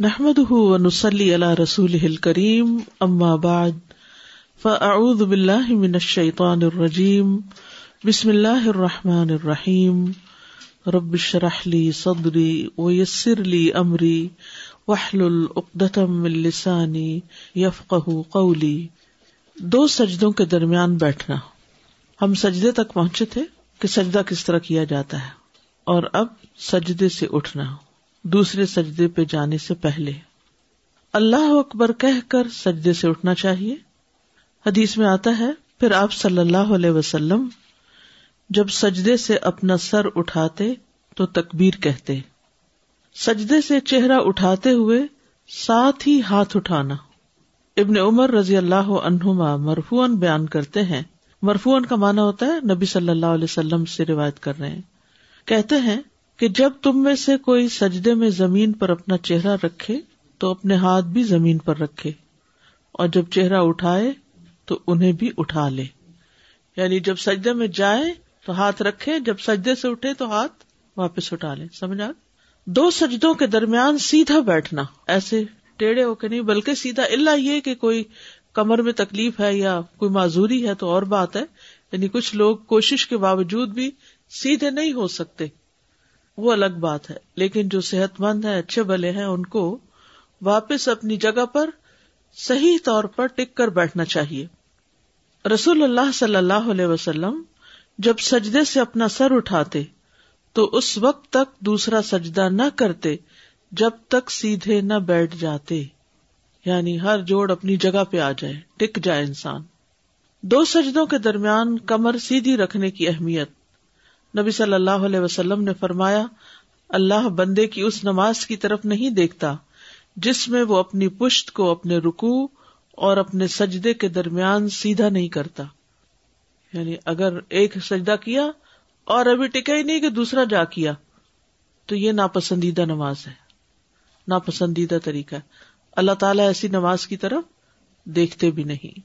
نحمد ونسلی علی رسول کریم اما بعد فاعوذ باللہ من الشیطان الرجیم بسم اللہ الرحمن الرحیم رب شرح لی صدری ویسر لی امری وحلل اقدتم من لسانی یفقہ قولی دو سجدوں کے درمیان بیٹھنا۔ ہم سجدے تک پہنچے تھے کہ سجدہ کس طرح کیا جاتا ہے، اور اب سجدے سے اٹھنا۔ دوسرے سجدے پہ جانے سے پہلے۔ اللہ اکبر کہہ کر سجدے سے اٹھنا چاہیے۔ حدیث میں آتا ہے، پھر آپ صلی اللہ علیہ وسلم جب سجدے سے اپنا سر اٹھاتے تو تکبیر کہتے۔ سجدے سے چہرہ اٹھاتے ہوئے ساتھ ہی ہاتھ اٹھانا۔ ابن عمر رضی اللہ عنہما مرفون بیان کرتے ہیں۔ مرفون کا مانا ہوتا ہے، نبی صلی اللہ علیہ وسلم سے روایت کر رہے ہیں۔ کہتے ہیں کہ جب تم میں سے کوئی سجدے میں زمین پر اپنا چہرہ رکھے تو اپنے ہاتھ بھی زمین پر رکھے اور جب چہرہ اٹھائے تو انہیں بھی اٹھا لے۔ یعنی جب سجدے میں جائے تو ہاتھ رکھے، جب سجدے سے اٹھے تو ہاتھ واپس اٹھا لے سمجھا دو سجدوں کے درمیان سیدھا بیٹھنا۔ ایسے ٹیڑھے ہو کے نہیں، بلکہ سیدھا اللہ یہ کہ کوئی کمر میں تکلیف ہے یا کوئی معذوری ہے تو اور بات ہے۔ یعنی کچھ لوگ کوشش کے باوجود بھی سیدھے نہیں ہو سکتے۔ وہ الگ بات ہے۔ لیکن جو صحت مند ہے اچھے بلے ہیں، ان کو واپس اپنی جگہ پر صحیح طور پر ٹک کر بیٹھنا چاہیے۔ رسول اللہ صلی اللہ علیہ وسلم جب سجدے سے اپنا سر اٹھاتے، تو اس وقت تک دوسرا سجدہ نہ کرتے جب تک سیدھے نہ بیٹھ جاتے۔ یعنی ہر جوڑ اپنی جگہ پہ آ جائے، ٹک جائے انسان۔ دو سجدوں کے درمیان کمر سیدھی رکھنے کی اہمیت نبی صلی اللہ علیہ وسلم نے فرمایا، اللہ بندے کی اس نماز کی طرف نہیں دیکھتا، جس میں وہ اپنی پشت کو اپنے رکو اور اپنے سجدے کے درمیان سیدھا نہیں کرتا۔ یعنی اگر ایک سجدہ کیا اور ابھی ٹکا ہی نہیں کہ دوسرا جا کیا، تو یہ ناپسندیدہ نماز ہے۔ ناپسندیدہ طریقہ ہے۔ اللہ تعالیٰ ایسی نماز کی طرف دیکھتے بھی نہیں۔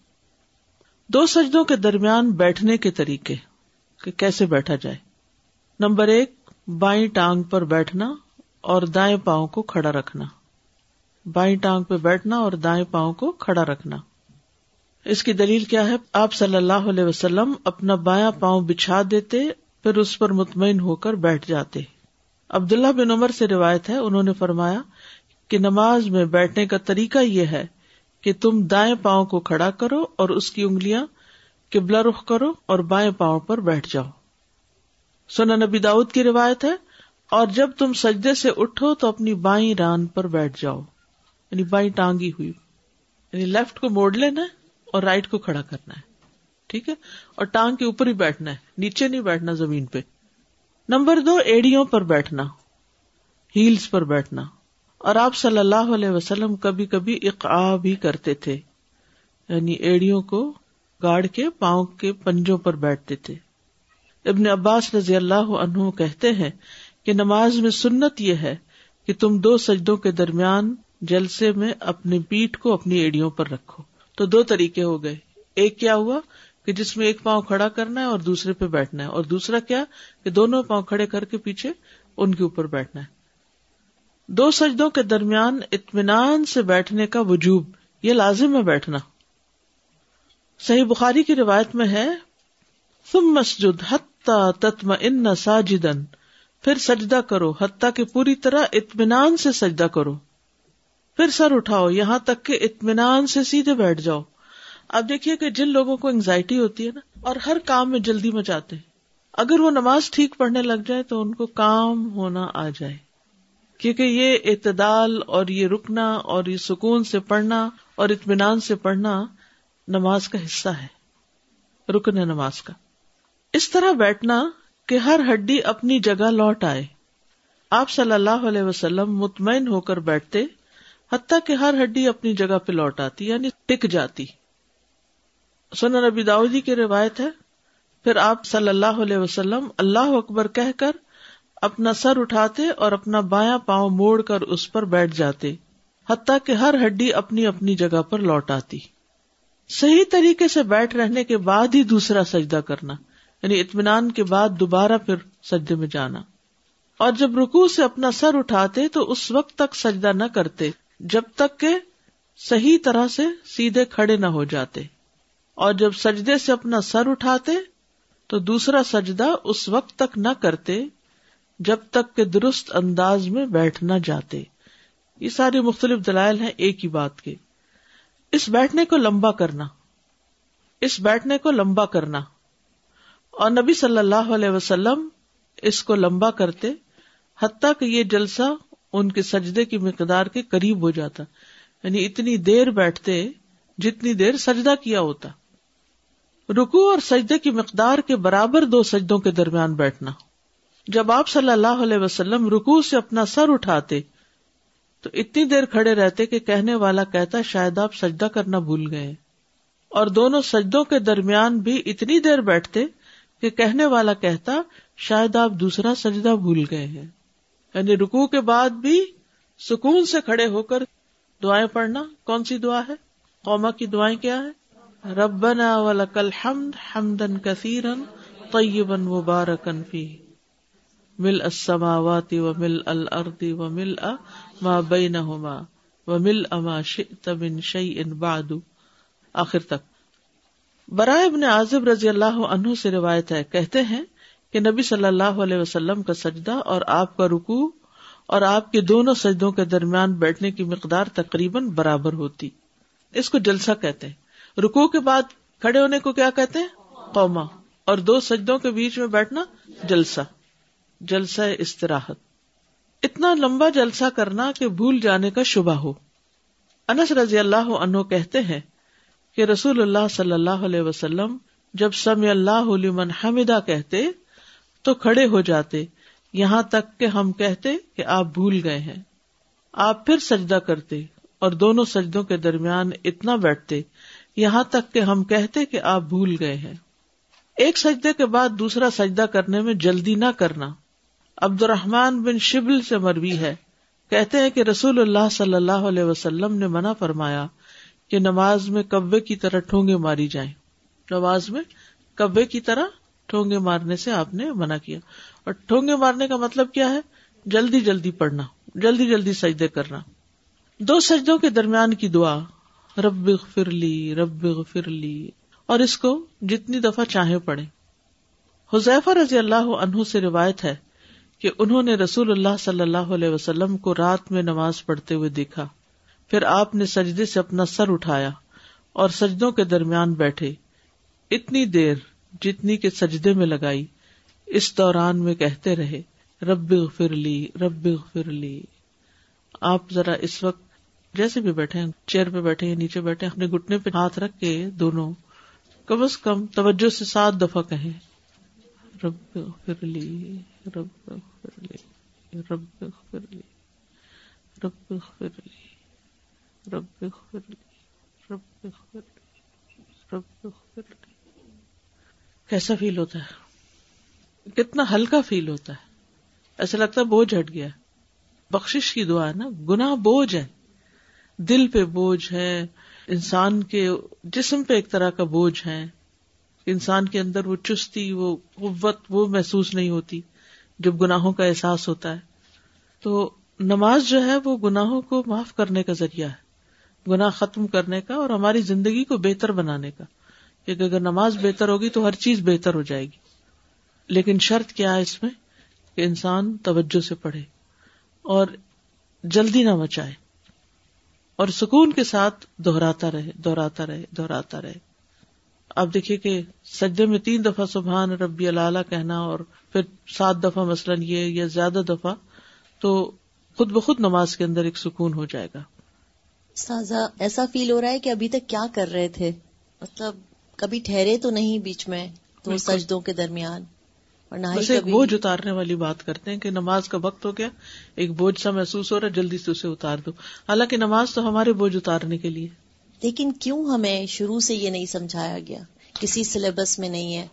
دو سجدوں کے درمیان بیٹھنے کے طریقے کہ کیسے بیٹھا جائے۔ نمبر ایک، بائیں ٹانگ پر بیٹھنا اور دائیں پاؤں کو کھڑا رکھنا۔ بائیں ٹانگ پہ بیٹھنا اور دائیں پاؤں کو کھڑا رکھنا۔ اس کی دلیل کیا ہے؟ آپ صلی اللہ علیہ وسلم اپنا بایاں پاؤں بچھا دیتے، پھر اس پر مطمئن ہو کر بیٹھ جاتے۔ عبداللہ بن عمر سے روایت ہے، انہوں نے فرمایا کہ نماز میں بیٹھنے کا طریقہ یہ ہے کہ تم دائیں پاؤں کو کھڑا کرو اور اس کی انگلیاں قبلہ رخ کرو اور بائیں پاؤں پر بیٹھ جاؤ۔ سنا نبی داؤد کی روایت ہے، اور جب تم سجدے سے اٹھو تو اپنی بائیں ران پر بیٹھ جاؤ۔ یعنی بائیں ٹانگی ہوئی۔ یعنی لیفٹ کو موڑ لینا ہے اور رائٹ کو کھڑا کرنا ہے۔ ٹھیک ہے؟ اور ٹانگ کے اوپر ہی بیٹھنا ہے۔ نیچے نہیں بیٹھنا، زمین پہ۔ نمبر دو، ایڑیوں پر بیٹھنا۔ ہیلز پر بیٹھنا۔ اور آپ صلی اللہ علیہ وسلم کبھی کبھی اقا بھی کرتے تھے۔ یعنی ایڑیوں کو گاڑ کے، پاؤں کے پنجوں پر بیٹھتے تھے۔ ابن عباس رضی اللہ عنہ کہتے ہیں کہ نماز میں سنت یہ ہے کہ تم دو سجدوں کے درمیان جلسے میں اپنی پیٹ کو اپنی ایڑیوں پر رکھو۔ تو دو طریقے ہو گئے۔ ایک کیا ہوا کہ جس میں ایک پاؤں کھڑا کرنا ہے اور دوسرے پہ بیٹھنا ہے، اور دوسرا کیا کہ دونوں پاؤں کھڑے کر کے پیچھے ان کے اوپر بیٹھنا ہے۔ دو سجدوں کے درمیان اطمینان سے بیٹھنے کا وجوب، یہ لازم ہے بیٹھنا۔ صحیح بخاری کی روایت میں ہے تم مسجد حت تتم ان ساجدن پھر سجدہ کرو، حتیٰ کہ پوری طرح اطمینان سے سجدہ کرو۔ پھر سر اٹھاؤ، یہاں تک کہ اطمینان سے سیدھے بیٹھ جاؤ۔ اب دیکھیے کہ جن لوگوں کو انگزائٹی ہوتی ہے نا، اور ہر کام میں جلدی مچاتے ہیں۔ اگر وہ نماز ٹھیک پڑھنے لگ جائے تو ان کو کام ہونا آ جائے۔ کیونکہ یہ اعتدال اور یہ رکنا اور یہ سکون سے پڑھنا اور اطمینان سے پڑھنا نماز کا حصہ ہے۔ رکن ہے نماز کا۔ اس طرح بیٹھنا کہ ہر ہڈی اپنی جگہ لوٹ آئے۔ آپ صلی اللہ علیہ وسلم مطمئن ہو کر بیٹھتے، حتیٰ کہ ہر ہڈی اپنی جگہ پہ لوٹ آتی یعنی ٹک جاتی۔ سن نبی داؤدی کی روایت ہے۔ پھر آپ صلی اللہ علیہ وسلم اللہ اکبر کہہ کر اپنا سر اٹھاتے اور اپنا بایاں پاؤں موڑ کر اس پر بیٹھ جاتے، حتیٰ کہ ہر ہڈی اپنی اپنی جگہ پر لوٹ آتی۔ صحیح طریقے سے بیٹھ رہنے کے بعد ہی دوسرا سجدہ کرنا۔ یعنی اطمینان کے بعد دوبارہ پھر سجدے میں جانا۔ اور جب رکو سے اپنا سر اٹھاتے تو اس وقت تک سجدہ نہ کرتے، جب تک کہ صحیح طرح سے سیدھے کھڑے نہ ہو جاتے۔ اور جب سجدے سے اپنا سر اٹھاتے تو دوسرا سجدہ اس وقت تک نہ کرتے جب تک کہ درست انداز میں بیٹھ نہ جاتے۔ یہ ساری مختلف دلائل ہیں ایک ہی بات کے۔ اس بیٹھنے کو لمبا کرنا۔ اس بیٹھنے کو لمبا کرنا۔ اور نبی صلی اللہ علیہ وسلم اس کو لمبا کرتے، حتیٰ کہ یہ جلسہ ان کے سجدے کی مقدار کے قریب ہو جاتا۔ یعنی اتنی دیر بیٹھتے جتنی دیر سجدہ کیا ہوتا۔ رکو اور سجدے کی مقدار کے برابر دو سجدوں کے درمیان بیٹھنا۔ جب آپ صلی اللہ علیہ وسلم رکو سے اپنا سر اٹھاتے، تو اتنی دیر کھڑے رہتے کہ کہنے والا کہتا، شاید آپ سجدہ کرنا بھول گئے۔ اور دونوں سجدوں کے درمیان بھی اتنی دیر بیٹھتے کہ کہنے والا کہتا شاید آپ دوسرا سجدہ بھول گئے ہیں۔ یعنی رکو کے بعد بھی سکون سے کھڑے ہو کر دعائیں پڑھنا کون سی دعا ہے؟ قوما کی دعائیں کیا ہے ربنا ولک الحمد حمدن کثیرن طیبن مبارکن فی مل السماوات و مل الارض و مل ما بینہما و مل اما شئت من شیئن بعد۔ آخر تک۔ برائے ابن عازب رضی اللہ عنہ سے روایت ہے، کہتے ہیں کہ نبی صلی اللہ علیہ وسلم کا سجدہ اور آپ کا رکو اور آپ کے دونوں سجدوں کے درمیان بیٹھنے کی مقدار تقریباً برابر ہوتی۔ اس کو جلسہ کہتے ہیں۔ رکو کے بعد کھڑے ہونے کو کیا کہتے ہیں؟ قوما اور دو سجدوں کے بیچ میں بیٹھنا جلسہ۔ جلسہ استراحت۔ اتنا لمبا جلسہ کرنا کہ بھول جانے کا شبہ ہو۔ انس رضی اللہ عنہ کہتے ہیں کہ رسول اللہ صلی اللہ علیہ وسلم جب سمی اللہ لمن حمدہ کہتے تو کھڑے ہو جاتے، یہاں تک کہ ہم کہتے کہ آپ بھول گئے ہیں۔ آپ پھر سجدہ کرتے اور دونوں سجدوں کے درمیان اتنا بیٹھتے، یہاں تک کہ ہم کہتے کہ آپ بھول گئے ہیں۔ ایک سجدے کے بعد دوسرا سجدہ کرنے میں جلدی نہ کرنا۔ عبد الرحمان بن شبل سے مروی ہے۔ کہتے ہیں کہ رسول اللہ صلی اللہ علیہ وسلم نے منع فرمایا کہ نماز میں کبے کی طرح ٹھونگے ماری جائیں۔ نماز میں کبے کی طرح ٹھونگے مارنے سے آپ نے منع کیا۔ اور ٹھونگے مارنے کا مطلب کیا ہے؟ جلدی جلدی پڑھنا، جلدی جلدی سجدے کرنا۔ دو سجدوں کے درمیان کی دعا، رب فرلی رب فرلی اور اس کو جتنی دفعہ چاہے پڑھے حذیفہ رضی اللہ عنہ سے روایت ہے کہ انہوں نے رسول اللہ صلی اللہ علیہ وسلم کو رات میں نماز پڑھتے ہوئے دیکھا۔ پھر آپ نے سجدے سے اپنا سر اٹھایا اور سجدوں کے درمیان بیٹھے۔ اتنی دیر جتنی کے سجدے میں لگائی، اس دوران میں کہتے رہے، رب فرلی رب فرلی آپ ذرا اس وقت جیسے بھی بیٹھے چیئر پہ بیٹھے یا نیچے بیٹھے اپنے گٹنے پہ ہاتھ رکھ کے دونوں کم از کم توجہ سے سات دفعہ کہیں۔ رب فرلی رب فرلی رب فرلی رب فرلی رب رب رب کیسا فیل ہوتا ہے؟ کتنا ہلکا فیل ہوتا ہے۔ ایسا لگتا ہے بوجھ ہٹ گیا۔ بخش کی دعا ہے نا گنا بوجھ ہے دل پہ بوجھ ہے، انسان کے جسم پہ ایک طرح کا بوجھ ہے۔ انسان کے اندر وہ چستی، وہ قوت، وہ محسوس نہیں ہوتی جب گناہوں کا احساس ہوتا ہے۔ تو نماز جو ہے وہ گناہوں کو معاف کرنے کا ذریعہ ہے۔ گناہ ختم کرنے کا اور ہماری زندگی کو بہتر بنانے کا کیونکہ اگر نماز بہتر ہوگی تو ہر چیز بہتر ہو جائے گی لیکن شرط کیا ہے اس میں کہ انسان توجہ سے پڑھے اور جلدی نہ مچائے اور سکون کے ساتھ دہراتا رہے دہراتا رہے دہراتا رہے۔ آپ دیکھیے کہ سجدے میں تین دفعہ سبحان ربی اللہ کہنا اور پھر سات دفعہ مثلاً یہ یا زیادہ دفعہ تو خود بخود نماز کے اندر ایک سکون ہو جائے گا۔ سازا ایسا فیل ہو رہا ہے کہ ابھی تک کیا کر رہے تھے؟ مطلب کبھی ٹھہرے تو نہیں بیچ میں تو سجدوں کے درمیان۔ اور نہ ہی ایک بوجھ اتارنے والی بات کرتے ہیں کہ نماز کا وقت ہو گیا ایک بوجھ سا محسوس ہو رہا ہے جلدی سے اسے اتار دو۔ حالانکہ نماز تو ہمارے بوجھ اتارنے کے لیے۔ لیکن کیوں ہمیں شروع سے یہ نہیں سمجھایا گیا؟ کسی سلیبس میں نہیں ہے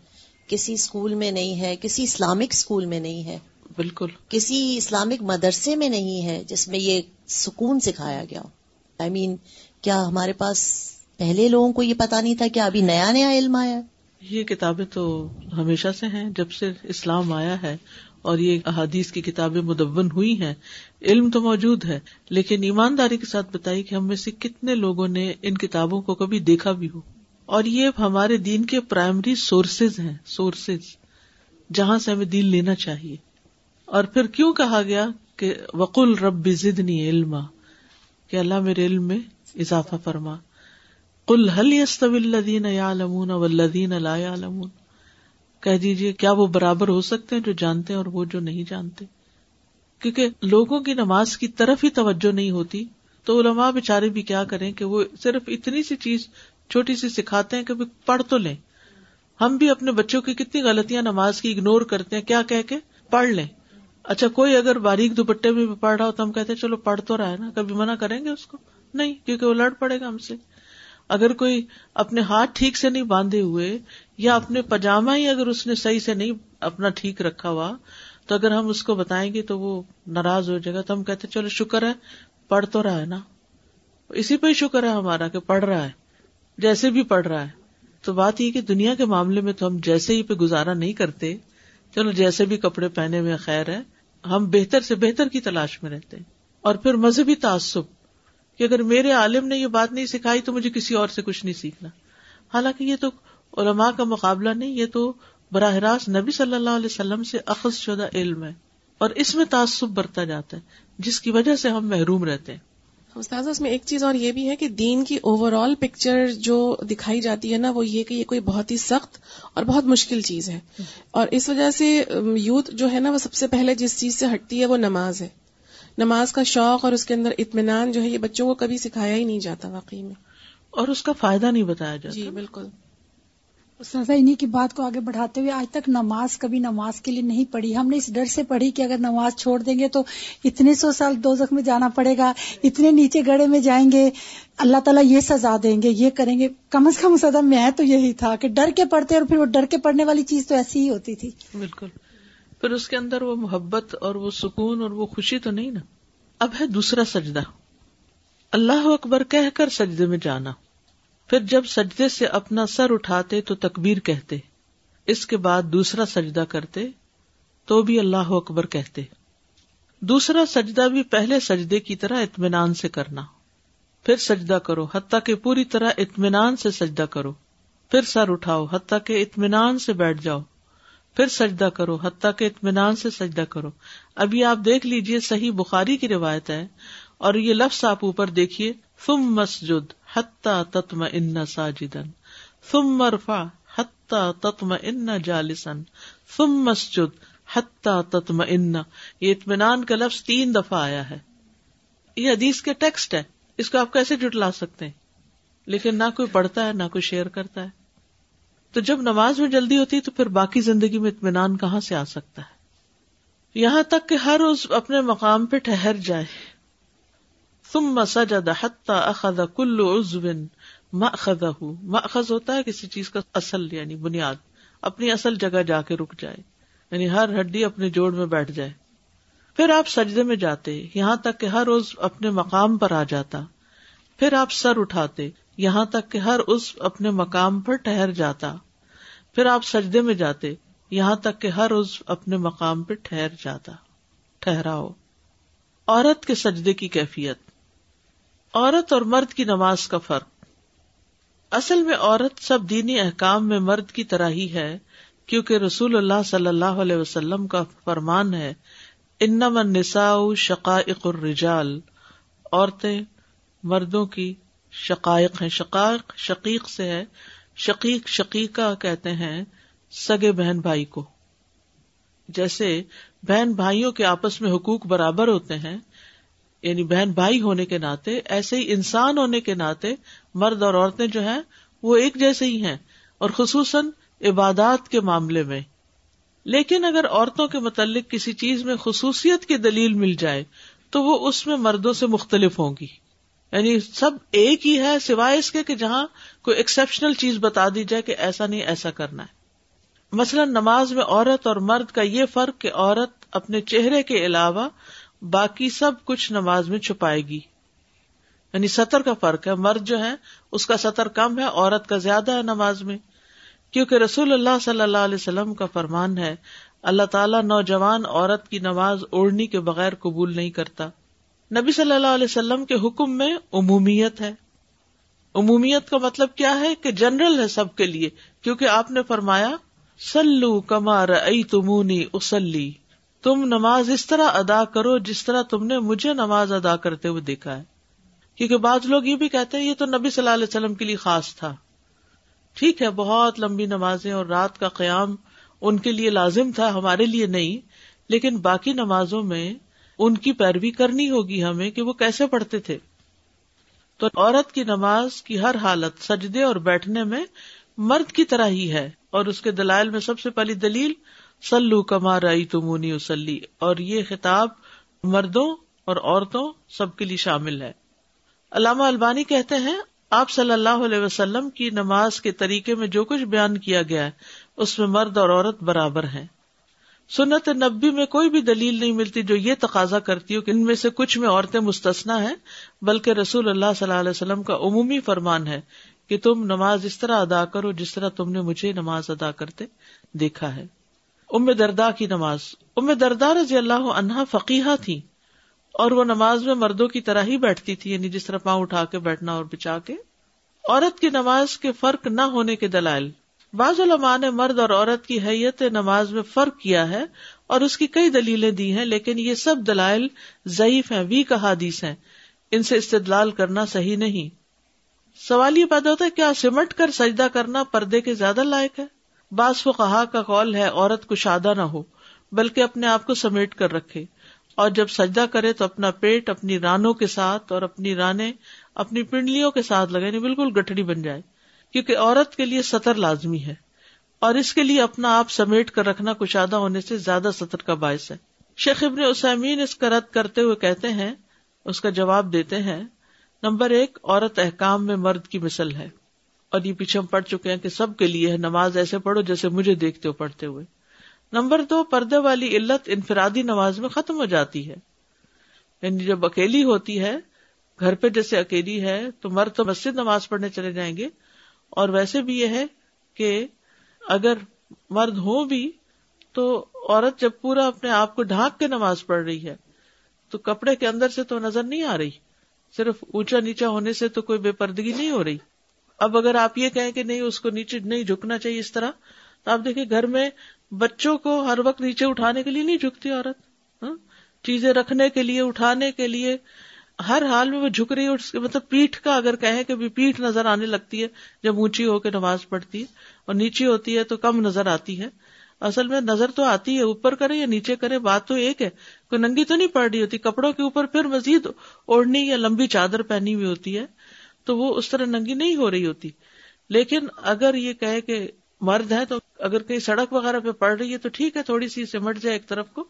کسی اسکول میں نہیں ہے کسی اسلامک اسکول میں نہیں ہے۔ بالکل۔ کسی اسلامک مدرسے میں نہیں ہے جس میں یہ سکون سکھایا گیا آئی مین کیا ہمارے پاس پہلے لوگوں کو یہ پتا نہیں تھا کہ ابھی نیا نیا علم آیا یہ کتابیں تو ہمیشہ سے ہیں، جب سے اسلام آیا ہے اور یہ احادیث کی کتابیں مدون ہوئی ہیں، علم تو موجود ہے، لیکن ایمانداری کے ساتھ بتائی کہ ہم میں سے کتنے لوگوں نے ان کتابوں کو کبھی دیکھا بھی ہو؟ اور یہ ہمارے دین کے پرائمری سورسز ہیں سورسز جہاں سے ہمیں دین لینا چاہیے۔ اور پھر کیوں کہا گیا کہ وقل رب زدنی علما؟ کہ اللہ میرے علم میں اضافہ فرما۔ کل حل الدین یا لمون ولدین لا لمون کہہ دیجیے کیا وہ برابر ہو سکتے ہیں جو جانتے ہیں اور وہ جو نہیں جانتے؟ کیونکہ لوگوں کی نماز کی طرف ہی توجہ نہیں ہوتی۔ تو علماء بےچارے بھی کیا کریں کہ وہ صرف اتنی سی چیز چھوٹی سی سکھاتے ہیں کہ پڑھ تو لیں۔ ہم بھی اپنے بچوں کی کتنی غلطیاں نماز کی اگنور کرتے ہیں، کیا کہ پڑھ لیں۔ اچھا کوئی اگر باریک دوپٹے میں پڑھ رہا ہو تو ہم کہتے چلو پڑھ تو رہا ہے نا، کبھی منع کریں گے اس کو؟ نہیں، کیونکہ وہ لڑ پڑے گا ہم سے۔ اگر کوئی اپنے ہاتھ ٹھیک سے نہیں باندھے ہوئے، یا اپنے پاجامہ ہی اگر اس نے صحیح سے نہیں اپنا ٹھیک رکھا ہوا، تو اگر ہم اس کو بتائیں گے تو وہ ناراض ہو جائے گا۔ تو ہم کہتے چلو شکر ہے، پڑھ تو رہا ہے نا۔ اسی پہ ہی شکر ہے ہمارا کہ پڑھ رہا ہے، جیسے بھی پڑھ رہا ہے۔ تو بات یہ کہ دنیا کے معاملے میں تو ہم جیسے ہی پہ گزارا نہیں کرتے، چلو جیسے بھی کپڑے پہنے ہوئے خیر ہے ہم بہتر سے بہتر کی تلاش میں رہتے ہیں۔ اور پھر مذہبی تعصب کہ اگر میرے عالم نے یہ بات نہیں سکھائی تو مجھے کسی اور سے کچھ نہیں سیکھنا۔ حالانکہ یہ تو علماء کا مقابلہ نہیں، یہ تو براہ راست نبی صلی اللہ علیہ وسلم سے اخذ شدہ علم ہے۔ اور اس میں تعصب برتا جاتا ہے، جس کی وجہ سے ہم محروم رہتے ہیں۔ استاذ اس میں ایک چیز اور یہ بھی ہے کہ دین کی اوور آل پکچر جو دکھائی جاتی ہے نا وہ یہ کہ یہ کوئی بہت ہی سخت اور بہت مشکل چیز ہے۔ اور اس وجہ سے یوتھ جو ہے نا وہ سب سے پہلے جس چیز سے ہٹتی ہے وہ نماز ہے۔ نماز کا شوق اور اس کے اندر اطمینان جو ہے یہ بچوں کو کبھی سکھایا ہی نہیں جاتا واقعی میں۔ اور اس کا فائدہ نہیں بتایا جاتا۔ جی بالکل۔ سزا انہیں کی بات کو آگے بڑھاتے ہوئے آج تک نماز کبھی نماز کے لیے نہیں پڑھی۔ ہم نے اس ڈر سے پڑھی کہ اگر نماز چھوڑ دیں گے تو اتنے سو سال دو میں جانا پڑے گا، اتنے نیچے گڑے میں جائیں گے، اللہ تعالیٰ یہ سزا دیں گے، یہ کریں گے۔ کم از کم سزا میں تو یہی تھا کہ ڈر کے پڑھتے اور پھر وہ ڈر کے پڑھنے والی چیز تو ایسی ہی ہوتی تھی۔ بالکل۔ پھر اس کے اندر وہ محبت اور وہ سکون اور وہ خوشی تو نہیں نا؟ اب ہے دوسرا سجدہ۔ اللہ اکبر کہہ کر سجدے میں جانا۔ پھر جب سجدے سے اپنا سر اٹھاتے تو تکبیر کہتے، اس کے بعد دوسرا سجدہ کرتے تو بھی اللہ اکبر کہتے۔ دوسرا سجدہ بھی پہلے سجدے کی طرح اطمینان سے کرنا۔ پھر سجدہ کرو، حتیٰ کہ پوری طرح اطمینان سے سجدہ کرو۔ پھر سر اٹھاؤ، حتیٰ کہ اطمینان سے بیٹھ جاؤ۔ پھر سجدہ کرو، حتیٰ کہ اطمینان سے سجدہ کرو۔ ابھی آپ دیکھ لیجیے، صحیح بخاری کی روایت ہے اور یہ لفظ آپ اوپر دیکھیے فم مسجد۔ حتیٰ تتم ان ساجدن فم مرفا حتیٰ تتم ان جالسن فم مسجد حتیٰ تتم ان یہ اطمینان کا لفظ تین دفعہ آیا ہے. یہ حدیث کے ٹیکسٹ ہے. اس کو آپ کیسے جٹلا سکتے ہیں؟ لیکن نہ کوئی پڑھتا ہے، نہ کوئی شیئر کرتا ہے. تو جب نماز میں جلدی ہوتی ہے تو پھر باقی زندگی میں اطمینان کہاں سے آ سکتا ہے؟ یہاں تک کہ ہر روز اپنے مقام پہ ٹہر جائے۔ تم سجد حتى اخذ كل عضو ماخذه ماخذ ہوتا ہے کسی چیز کا اصل یعنی بنیاد. اپنی اصل جگہ جا کے رک جائے. یعنی ہر ہڈی اپنے جوڑ میں بیٹھ جائے. پھر آپ سجدے میں جاتے، یہاں تک کہ ہر روز اپنے مقام پر آ جاتا. پھر آپ سر اٹھاتے، یہاں تک کہ ہر اس اپنے مقام پر ٹہر جاتا. پھر آپ سجدے میں جاتے، یہاں تک کہ ہر اس اپنے مقام پہ ٹھہر جاتا. ٹھہراؤ. عورت کے سجدے کی کیفیت. عورت اور مرد کی نماز کا فرق۔ اصل میں عورت سب دینی احکام میں مرد کی طرح ہی ہے، کیونکہ رسول اللہ صلی اللہ علیہ وسلم کا فرمان ہے انم نسا شقائق الرجال۔ عورتیں مردوں کی شقائق ہیں، شقائق شقیق سے ہے، شقیق شقیقہ کہتے ہیں سگے بہن بھائی کو۔ جیسے بہن بھائیوں کے آپس میں حقوق برابر ہوتے ہیں یعنی بہن بھائی ہونے کے ناطے، ایسے ہی انسان ہونے کے ناطے مرد اور عورتیں جو ہیں، وہ ایک جیسے ہی ہیں، اور خصوصاً عبادات کے معاملے میں۔ لیکن اگر عورتوں کے متعلق کسی چیز میں خصوصیت کی دلیل مل جائے، تو وہ اس میں مردوں سے مختلف ہوں گی۔ یعنی سب ایک ہی ہے، سوائے اس کے کہ جہاں کوئی ایکسپشنل چیز بتا دی جائے کہ ایسا نہیں، ایسا کرنا ہے۔ مثلاً نماز میں عورت اور مرد کا یہ فرق کہ عورت اپنے چہرے کے علاوہ باقی سب کچھ نماز میں چھپائے گی۔ یعنی سطر کا فرق ہے۔ مرد جو ہے اس کا سطر کم ہے، عورت کا زیادہ ہے نماز میں۔ کیونکہ رسول اللہ صلی اللہ علیہ وسلم کا فرمان ہے، اللہ تعالیٰ نوجوان عورت کی نماز اوڑھنی کے بغیر قبول نہیں کرتا۔ نبی صلی اللہ علیہ وسلم کے حکم میں عمومیت ہے۔ عمومیت کا مطلب کیا ہے؟ کہ جنرل ہے سب کے لیے۔ کیونکہ آپ نے فرمایا سلو کمار ائی تمونی اسلی تم نماز اس طرح ادا کرو جس طرح تم نے مجھے نماز ادا کرتے ہوئے دیکھا ہے۔ کیونکہ بعض لوگ یہ بھی کہتے ہیں، یہ تو نبی صلی اللہ علیہ وسلم کے لیے خاص تھا۔ ٹھیک ہے، بہت لمبی نمازیں اور رات کا قیام ان کے لیے لازم تھا، ہمارے لیے نہیں۔ لیکن باقی نمازوں میں ان کی پیروی کرنی ہوگی ہمیں کہ وہ کیسے پڑھتے تھے۔ تو عورت کی نماز کی ہر حالت سجدے اور بیٹھنے میں مرد کی طرح ہی ہے۔ اور اس کے دلائل میں سب سے پہلی دلیل سلو کما رائی تمونی اسلی اور یہ خطاب مردوں اور عورتوں سب کے لیے شامل ہے۔ علامہ البانی کہتے ہیں، آپ صلی اللہ علیہ وسلم کی نماز کے طریقے میں جو کچھ بیان کیا گیا ہے، اس میں مرد اور عورت برابر ہیں۔ سنت نبی میں کوئی بھی دلیل نہیں ملتی جو یہ تقاضا کرتی ہو کہ ان میں سے کچھ میں عورتیں مستثنا ہیں، بلکہ رسول اللہ صلی اللہ علیہ وسلم کا عمومی فرمان ہے کہ تم نماز اس طرح ادا کرو جس طرح تم نے مجھے نماز ادا کرتے دیکھا ہے۔ ام دردا کی نماز۔ ام دردا رضی اللہ عنہا فقیہ تھی اور وہ نماز میں مردوں کی طرح ہی بیٹھتی تھی یعنی جس طرح پاؤں اٹھا کے بیٹھنا اور بچا کے۔ عورت کی نماز کے فرق نہ ہونے کے دلائل۔ بعض علماء نے مرد اور عورت کی حیت نماز میں فرق کیا ہے اور اس کی کئی دلیلیں دی ہیں، لیکن یہ سب دلائل ضعیف ہیں، وی کا حادیث ہیں۔ ان سے استدلال کرنا صحیح نہیں۔ سوال یہ پیدا ہوتا ہے، کیا سمٹ کر سجدہ کرنا پردے کے زیادہ لائق ہے؟ بعض کو کہا کا قول ہے عورت کو شادہ نہ ہو، بلکہ اپنے آپ کو سمیٹ کر رکھے۔ اور جب سجدہ کرے تو اپنا پیٹ، اپنی رانوں کے ساتھ اور اپنی رانے اپنی پنڈلیوں کے ساتھ لگے یعنی بالکل گٹھڑی بن جائے۔ کیونکہ عورت کے لیے سطر لازمی ہے۔ اور اس کے لیے اپنا آپ سمیٹ کر رکھنا کشادہ ہونے سے زیادہ سطر کا باعث ہے۔ شیخ ابن اسامین اس کا رد کرتے ہوئے کہتے ہیں، اس کا جواب دیتے ہیں، نمبر ایک، عورت احکام میں مرد کی مثل ہے۔ اور یہ پیچھے ہم پڑھ چکے ہیں کہ سب کے لیے نماز ایسے پڑھو جیسے مجھے دیکھتے ہو پڑھتے ہوئے۔ نمبر دو، پردے والی علت انفرادی نماز میں ختم ہو جاتی ہے۔ یعنی جب اکیلی ہوتی ہے، گھر پہ جیسے اکیلی ہے، تو مرد تو مسجد نماز پڑھنے چلے جائیں گے۔ اور ویسے بھی یہ ہے کہ اگر مرد ہو بھی، تو عورت جب پورا اپنے آپ کو ڈھانک کے نماز پڑھ رہی ہے، تو کپڑے کے اندر سے تو نظر نہیں آ رہی۔ صرف اونچا نیچا ہونے سے تو کوئی بے پردگی نہیں ہو رہی۔ اب اگر آپ یہ کہیں کہ نہیں، اس کو نیچے نہیں جھکنا چاہیے اس طرح، تو آپ دیکھیں گھر میں بچوں کو ہر وقت نیچے اٹھانے کے لیے نہیں جھکتی عورت ہاں؟ چیزیں رکھنے کے لیے، اٹھانے کے لیے، ہر حال میں وہ جھک رہی ہے مطلب پیٹھ کا اگر کہیں کہ پیٹھ نظر آنے لگتی ہے، جب اونچی ہو کے نماز پڑھتی ہے اور نیچی ہوتی ہے تو کم نظر آتی ہے۔ اصل میں نظر تو آتی ہے، اوپر کرے یا نیچے کرے، بات تو ایک ہے۔ کوئی ننگی تو نہیں پڑ رہی ہوتی، کپڑوں کے اوپر پھر مزید اوڑھنی یا لمبی چادر پہنی ہوئی ہوتی ہے۔ تو وہ اس طرح ننگی نہیں ہو رہی ہوتی۔ لیکن اگر یہ کہے کہ مرد ہے تو اگر کہیں سڑک وغیرہ پہ پڑ رہی ہے تو ٹھیک ہے، تھوڑی سی سمٹ جائے ایک طرف کو۔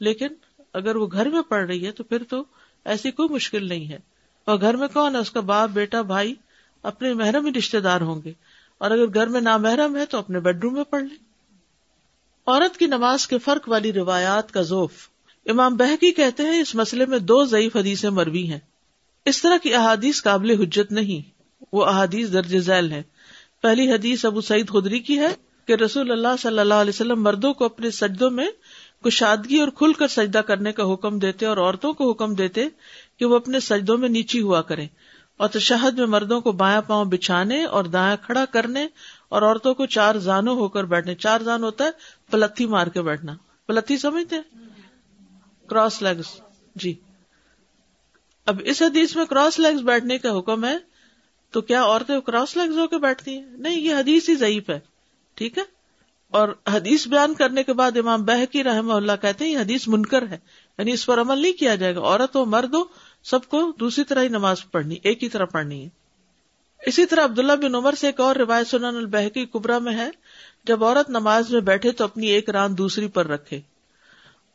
لیکن اگر وہ گھر میں پڑ رہی ہے تو پھر تو ایسی کوئی مشکل نہیں ہے۔ اور گھر میں کون ہے؟ اس کا باپ، بیٹا، بھائی اپنے محرم ہی رشتے دار ہوں گے۔ اور اگر گھر میں نامحرم ہے تو اپنے بیڈ روم میں پڑھ لیں۔ عورت کی نماز کے فرق والی روایات کا ذوف۔ امام بہکی کہتے ہیں اس مسئلے میں دو ضعیف حدیث مروی ہیں۔ اس طرح کی احادیث قابل حجت نہیں۔ وہ احادیث درج ذیل ہے پہلی حدیث ابو سعید خدری کی ہے کہ رسول اللہ صلی اللہ علیہ وسلم مردوں کو اپنے سجدوں میں کشادگی اور کھل کر سجدہ کرنے کا حکم دیتے اور عورتوں کو حکم دیتے کہ وہ اپنے سجدوں میں نیچی ہوا کریں اور تشہد میں مردوں کو بایاں پاؤں بچھانے اور دایاں کھڑا کرنے اور عورتوں کو چار زانوں ہو کر بیٹھنے۔ چار زان ہوتا ہے پلتھی مار کے بیٹھنا۔ پلتھی سمجھتے کراس لیگس جی۔ اب اس حدیث میں کراس لیگس بیٹھنے کا حکم ہے، تو کیا عورتیں کراس لیگز ہو کے بیٹھتی ہیں؟ نہیں، یہ حدیث ہی ضعیف ہے، ٹھیک ہے؟ اور حدیث بیان کرنے کے بعد امام بہ کی رحم اللہ کہتے ہیں یہ حدیث منکر ہے یعنی اس پر عمل نہیں کیا جائے گا، عورت ہو، مرد ہو، سب کو دوسری طرح ہی نماز پڑھنی، ایک ہی طرح پڑھنی ہے۔ اسی طرح عبداللہ بن عمر سے ایک اور روایت سنن البحکی کبرا میں ہے، جب عورت نماز میں بیٹھے تو اپنی ایک ران دوسری پر رکھے،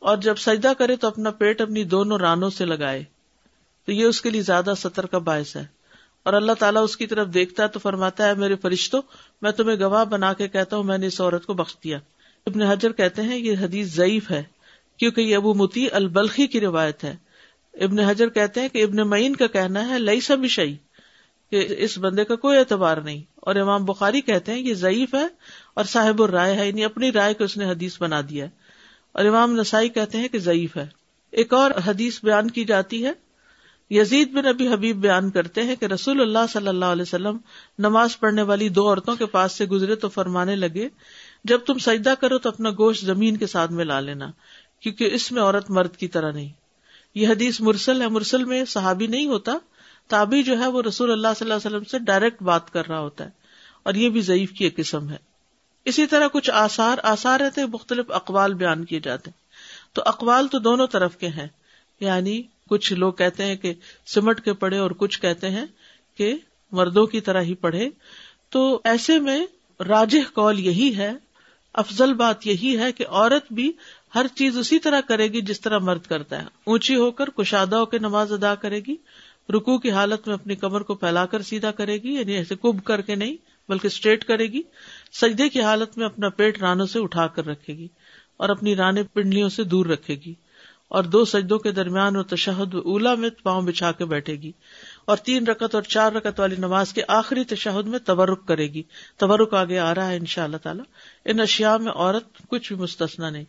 اور جب سجدہ کرے تو اپنا پیٹ اپنی دونوں رانوں سے لگائے۔ تو یہ اس کے لیے زیادہ سطر کا باعث ہے۔ اور اللہ تعالیٰ اس کی طرف دیکھتا ہے تو فرماتا ہے میرے فرشتوں میں تمہیں گواہ بنا کے کہتا ہوں، میں نے اس عورت کو بخش دیا۔ ابن حجر کہتے ہیں، یہ حدیث ضعیف ہے، کیونکہ یہ ابو متی البلخی کی روایت ہے۔ ابن حجر کہتے ہیں کہ ابن معین کا کہنا ہے لئی سب شعی کہ اس بندے کا کوئی اعتبار نہیں۔ اور امام بخاری کہتے ہیں، یہ ضعیف ہے اور صاحب الرائے ہے یعنی اپنی رائے کو اس نے حدیث بنا دیا اور امام نسائی کہتے ہیں کہ ضعیف ہے۔ ایک اور حدیث بیان کی جاتی ہے یزید بن ابی حبیب بیان کرتے ہیں کہ رسول اللہ صلی اللہ علیہ وسلم نماز پڑھنے والی دو عورتوں کے پاس سے گزرے تو فرمانے لگے، جب تم سجدہ کرو تو اپنا گوشت زمین کے ساتھ ملا لینا، کیونکہ اس میں عورت مرد کی طرح نہیں۔ یہ حدیث مرسل ہے۔ مرسل میں صحابی نہیں ہوتا تابی جو ہے وہ رسول اللہ صلی اللہ علیہ وسلم سے ڈائریکٹ بات کر رہا ہوتا ہے، اور یہ بھی ضعیف کی ایک قسم ہے۔ اسی طرح کچھ آسار آسار رہتے مختلف اقوال بیان کیے جاتے ہیں۔ تو اقوال تو دونوں طرف کے ہیں یعنی کچھ لوگ کہتے ہیں کہ سمٹ کے پڑھے اور کچھ کہتے ہیں کہ مردوں کی طرح ہی پڑھے۔ تو ایسے میں راجح کال یہی ہے، افضل بات یہی ہے کہ عورت بھی ہر چیز اسی طرح کرے گی جس طرح مرد کرتا ہے۔ اونچی ہو کر کشادہ ہو کے نماز ادا کرے گی رکو کی حالت میں اپنی کمر کو پھیلا کر سیدھا کرے گی یعنی ایسے کب کر کے نہیں، بلکہ اسٹریٹ کرے گی، سجدے کی حالت میں اپنا پیٹ رانوں سے اٹھا کر رکھے گی اور اپنی رانے پنڈلیوں سے دور رکھے گی۔ اور دو سجدوں کے درمیان اور تشہد اولا میں پاؤں بچھا کے بیٹھے گی اور تین رکت اور چار رکت والی نماز کے آخری تشہد میں تبرک کرے گی۔ تبرک آگے آ رہا ہے ان شاء اللہ تعالیٰ۔ ان اشیاء میں عورت کچھ بھی مستثنا نہیں۔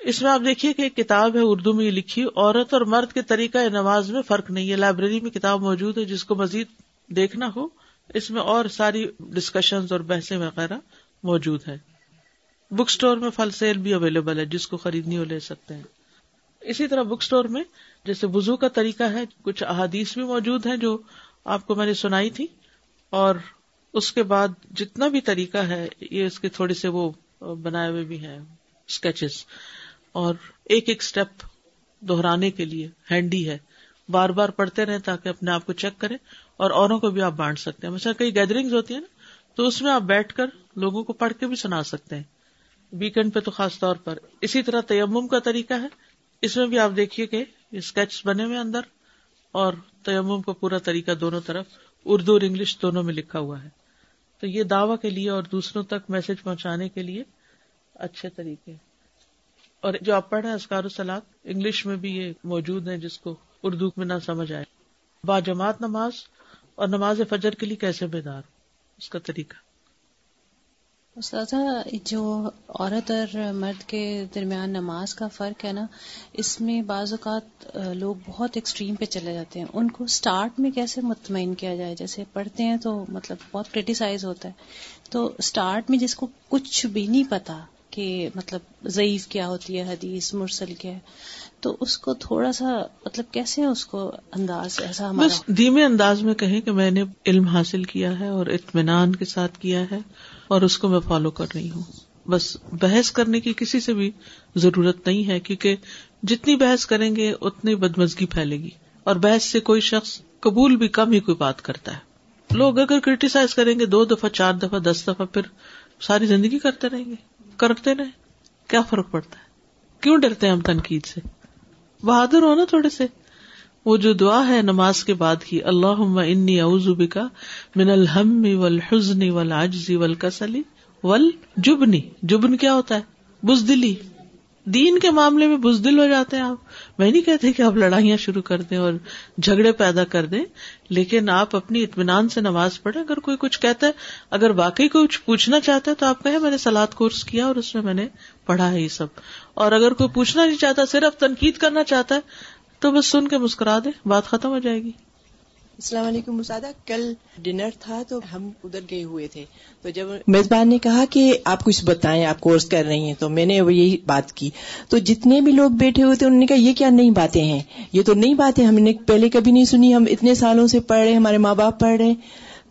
اس میں آپ دیکھیے کہ ایک کتاب ہے اردو میں یہ لکھی، عورت اور مرد کے طریقہ نماز میں فرق نہیں ہے۔ لائبریری میں کتاب موجود ہے، جس کو مزید دیکھنا ہو، اس میں اور ساری ڈسکشن اور بحثیں وغیرہ موجود ہے بک اسٹور میں فل سیل بھی اویلیبل ہے، جس کو خریدنی ہو لے سکتے ہیں۔ اسی طرح بک اسٹور میں جیسے وزو کا طریقہ ہے، کچھ احادیث بھی موجود ہیں جو آپ کو میں نے سنائی تھی۔ اور اس کے بعد جتنا بھی طریقہ ہے، یہ اس کے تھوڑے سے وہ بنائے ہوئے بھی ہیں اسکیچز اور ایک ایک اسٹیپ دہرانے کے لیے ہینڈی ہے۔ بار بار پڑھتے رہے تاکہ اپنے آپ کو چیک کریں۔ اور اوروں کو بھی آپ بانٹ سکتے ہیں۔ مثلا کئی گیدرنگ ہوتی ہیں نا، تو اس میں آپ بیٹھ کر لوگوں کو پڑھ کے بھی سنا سکتے ہیں۔ ویکینڈ پہ تو خاص طور پر۔ اسی طرح تیمم کا طریقہ ہے۔ اس میں بھی آپ دیکھیے کہ اسکیچ بنے ہوئے اندر اور تیمم کا پورا طریقہ دونوں طرف اردو اور انگلش دونوں میں لکھا ہوا ہے۔ تو یہ دعوی کے لیے اور دوسروں تک میسج پہنچانے کے لیے اچھے طریقے اور جو آپ پڑھ رہے ہیں اسکار سلاد انگلش میں بھی یہ موجود ہے جس کو اردو میں نہ سمجھ آئے۔ با جماعت نماز اور نماز فجر کے لیے کیسے بیدار؟ اس کا طریقہ۔ استاذہ، جو عورت اور مرد کے درمیان نماز کا فرق ہے نا، اس میں بعض اوقات لوگ بہت ایکسٹریم پہ چلے جاتے ہیں۔ ان کو سٹارٹ میں کیسے مطمئن کیا جائے؟ جیسے پڑھتے ہیں تو مطلب بہت کریٹیسائز ہوتا ہے۔ تو سٹارٹ میں جس کو کچھ بھی نہیں پتا کہ مطلب ضعیف کیا ہوتی ہے، حدیث، مرسل کیا ہے، تو اس کو تھوڑا سا مطلب کیسے اس کو انداز، ایسا بس دھیمے انداز میں کہیں کہ میں نے علم حاصل کیا ہے اور اطمینان کے ساتھ کیا ہے۔ اور اس کو میں فالو کر رہی ہوں۔ بس بحث کرنے کی کسی سے بھی ضرورت نہیں ہے، کیونکہ جتنی بحث کریں گے، اتنی بدمزگی پھیلے گی۔ اور بحث سے کوئی شخص قبول بھی کم ہی کوئی بات کرتا ہے۔ لوگ اگر کریٹیسائز کریں گے، دو دفعہ، چار دفعہ، دس دفعہ، پھر ساری زندگی کرتے رہیں گے۔ کرتے رہے کیا فرق پڑتا ہے؟ کیوں ڈرتے ہیں ہم تنقید سے؟ بہادر ہونا تھوڑے سے۔ وہ جو دعا ہے نماز کے بعد کی اللہ انی اعوذ کا من الحم والحزن والعجز والکسل والجبن۔ جبن کیا ہوتا ہے؟ بزدلی۔ دین کے معاملے میں بزدل ہو جاتے ہیں آپ۔ میں نہیں کہتے کہ آپ لڑائیاں شروع کر دیں اور جھگڑے پیدا کر دیں، لیکن آپ اپنی اطمینان سے نماز پڑھیں۔ اگر کوئی کچھ کہتا ہے، اگر واقعی کچھ پوچھنا چاہتا ہے، تو آپ کہیں، میں نے سلاد کورس کیا اور اس میں میں نے پڑھا ہے یہ سب۔ اور اگر کوئی پوچھنا نہیں چاہتا، صرف تنقید کرنا چاہتا ہے تو بس سن کے مسکرا دے بات ختم ہو جائے گی۔ السلام علیکم مسادہ کل ڈنر تھا تو ہم ادھر گئے ہوئے تھے۔ تو جب میزبان نے کہا کہ آپ کچھ بتائیں آپ کورس کر رہی ہیں تو میں نے یہی بات کی۔ تو جتنے بھی لوگ بیٹھے ہوئے تھے انہوں نے کہا یہ کیا نئی باتیں ہیں؟ یہ تو نئی باتیں ہم نے پہلے کبھی نہیں سنی۔ ہم اتنے سالوں سے پڑھ رہے ہمارے ماں باپ پڑھ رہے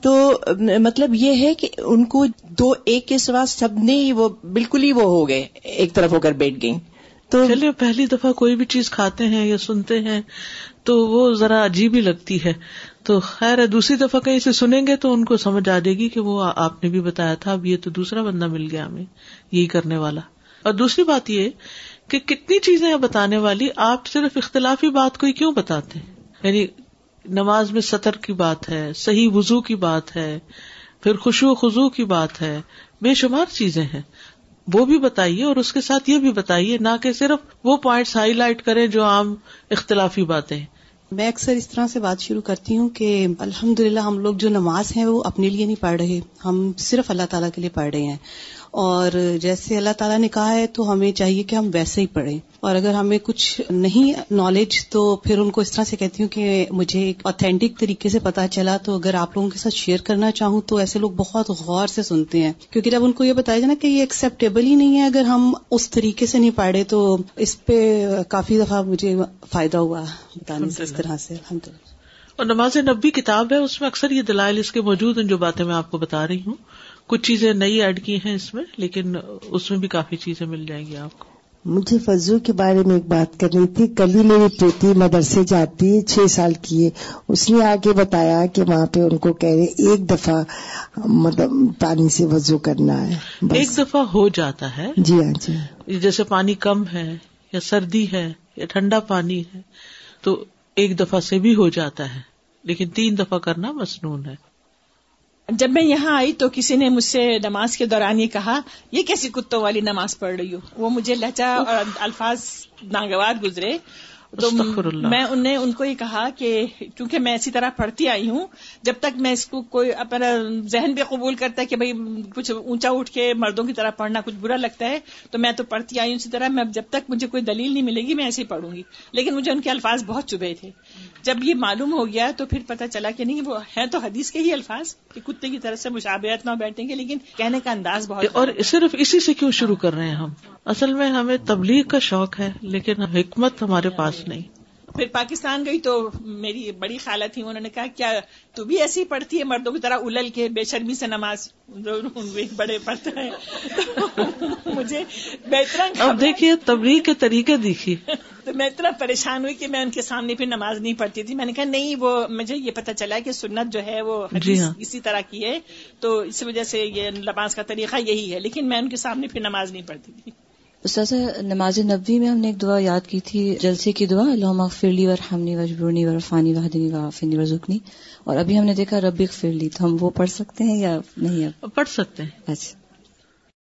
تو مطلب یہ ہے کہ ان کو دو ایک کے سوا سب نے وہ بالکل ہی وہ ہو گئے ایک طرف ہو کر بیٹھ گئی تو چلیے پہلی دفعہ کوئی بھی چیز کھاتے ہیں یا سنتے ہیں تو وہ ذرا عجیب ہی لگتی ہے۔ تو خیر ہے، دوسری دفعہ کہیں سے سنیں گے تو ان کو سمجھ آ جائے گی کہ وہ آپ نے بھی بتایا تھا، اب یہ تو دوسرا بندہ مل گیا ہمیں، یہی کرنے والا۔ اور دوسری بات یہ کہ کتنی چیزیں بتانے والی، آپ صرف اختلافی بات کو ہی کیوں بتاتے ہیں؟ یعنی نماز میں سطر کی بات ہے، صحیح وزو کی بات ہے، پھر خوشو خزو کی بات ہے، بے شمار چیزیں ہیں۔ وہ بھی بتائیے اور اس کے ساتھ یہ بھی بتائیے، نہ کہ صرف وہ پوائنٹس ہائی لائٹ کرے جو عام اختلافی باتیں میں اکثر اس طرح سے بات شروع کرتی ہوں کہ الحمد للہ ہم لوگ جو نماز ہیں وہ اپنے لیے نہیں پڑھ رہے، ہم صرف اللہ تعالیٰ کے لیے پڑھ رہے ہیں۔ اور جیسے اللہ تعالیٰ نے کہا ہے تو ہمیں چاہیے کہ ہم ویسے ہی پڑھیں۔ اور اگر ہمیں کچھ نہیں نالج تو پھر ان کو اس طرح سے کہتی ہوں کہ مجھے ایک اوتھینٹک طریقے سے پتا چلا تو اگر آپ لوگوں کے ساتھ شیئر کرنا چاہوں تو ایسے لوگ بہت غور سے سنتے ہیں۔ کیونکہ جب ان کو یہ بتایا جائے نا کہ یہ ایکسیپٹیبل ہی نہیں ہے اگر ہم اس طریقے سے نہیں پڑھے تو اس پہ کافی دفعہ مجھے فائدہ ہوا بتانے سے اس طرح سے۔ الحمد للہ اور نماز نبی کتاب ہے اس میں اکثر یہ دلائل اس کے موجود ہیں جو باتیں میں آپ کو بتا رہی ہوں۔ کچھ چیزیں نئی ایڈ کی ہیں اس میں لیکن اس میں بھی کافی چیزیں مل جائیں گی آپ کو۔ مجھے فضو کے بارے میں ایک بات کرنی تھی۔ کل ہی میری بیٹی مدرسے جاتی ہے چھ سال کی ہے۔ اس نے آگے بتایا کہ وہاں پہ ان کو کہہ رہے ایک دفعہ مطلب پانی سے وضو کرنا ہے ایک دفعہ ہو جاتا ہے۔ جی ہاں جی۔ جیسے پانی کم ہے یا سردی ہے یا ٹھنڈا پانی ہے تو ایک دفعہ سے بھی ہو جاتا ہے لیکن تین دفعہ کرنا مصنون ہے۔ جب میں یہاں آئی تو کسی نے مجھ سے نماز کے دوران یہ کہا، یہ کیسی کتوں والی نماز پڑھ رہی ہو؟ وہ مجھے لہجا اور الفاظ ناگوار گزرے۔ تو میں انہیں ان کو یہ کہا کہ کیونکہ میں اسی طرح پڑھتی آئی ہوں جب تک میں اس کو کوئی اپنا ذہن بھی قبول کرتا ہے کہ بھائی کچھ اونچا اٹھ کے مردوں کی طرح پڑھنا کچھ برا لگتا ہے تو میں تو پڑھتی آئی ہوں اسی طرح میں جب تک مجھے کوئی دلیل نہیں ملے گی میں ایسے ہی پڑھوں گی۔ لیکن مجھے ان کے الفاظ بہت چبھے تھے۔ جب یہ معلوم ہو گیا تو پھر پتا چلا کہ نہیں وہ ہے تو حدیث کے ہی الفاظ کہ کتے کی طرف سے مشابہت نہ بیٹھیں گے لیکن کہنے کا انداز بہت اور صرف اسی سے کیوں شروع کر رہے ہیں ہم؟ اصل میں ہمیں تبلیغ کا شوق ہے لیکن حکمت ہمارے پاس نہیں۔ پھر پاکستان گئی تو میری بڑی خالہ تھی انہوں نے کہا کیا تو بھی ایسی پڑھتی ہے مردوں کی طرح الل کے بے شرمی سے نماز؟ بڑے پڑھتے ہیں مجھے بہتر اب دیکھیے تبلیغ کے طریقے دیکھیے۔ تو میں اتنا پریشان ہوئی کہ میں ان کے سامنے پھر نماز نہیں پڑھتی تھی۔ میں نے کہا نہیں وہ مجھے یہ پتا چلا کہ سنت جو ہے وہ جی ہاں۔ اسی طرح کی ہے۔ تو اس وجہ سے یہ نماز کا طریقہ یہی ہے۔ لیکن میں ان کے سامنے پھر نماز نہیں پڑھتی تھی۔ استاذ نماز نبی میں ہم نے ایک دعا یاد کی تھی جلسے کی دعا اللہ فرلی ور ہمنی وجبرنی ور فانی وحدنی وافنی ورزکنی اور ابھی ہم نے دیکھا ربک فرلی تو ہم وہ پڑھ سکتے ہیں یا نہیں پڑھ سکتے ہیں۔ اچھا۔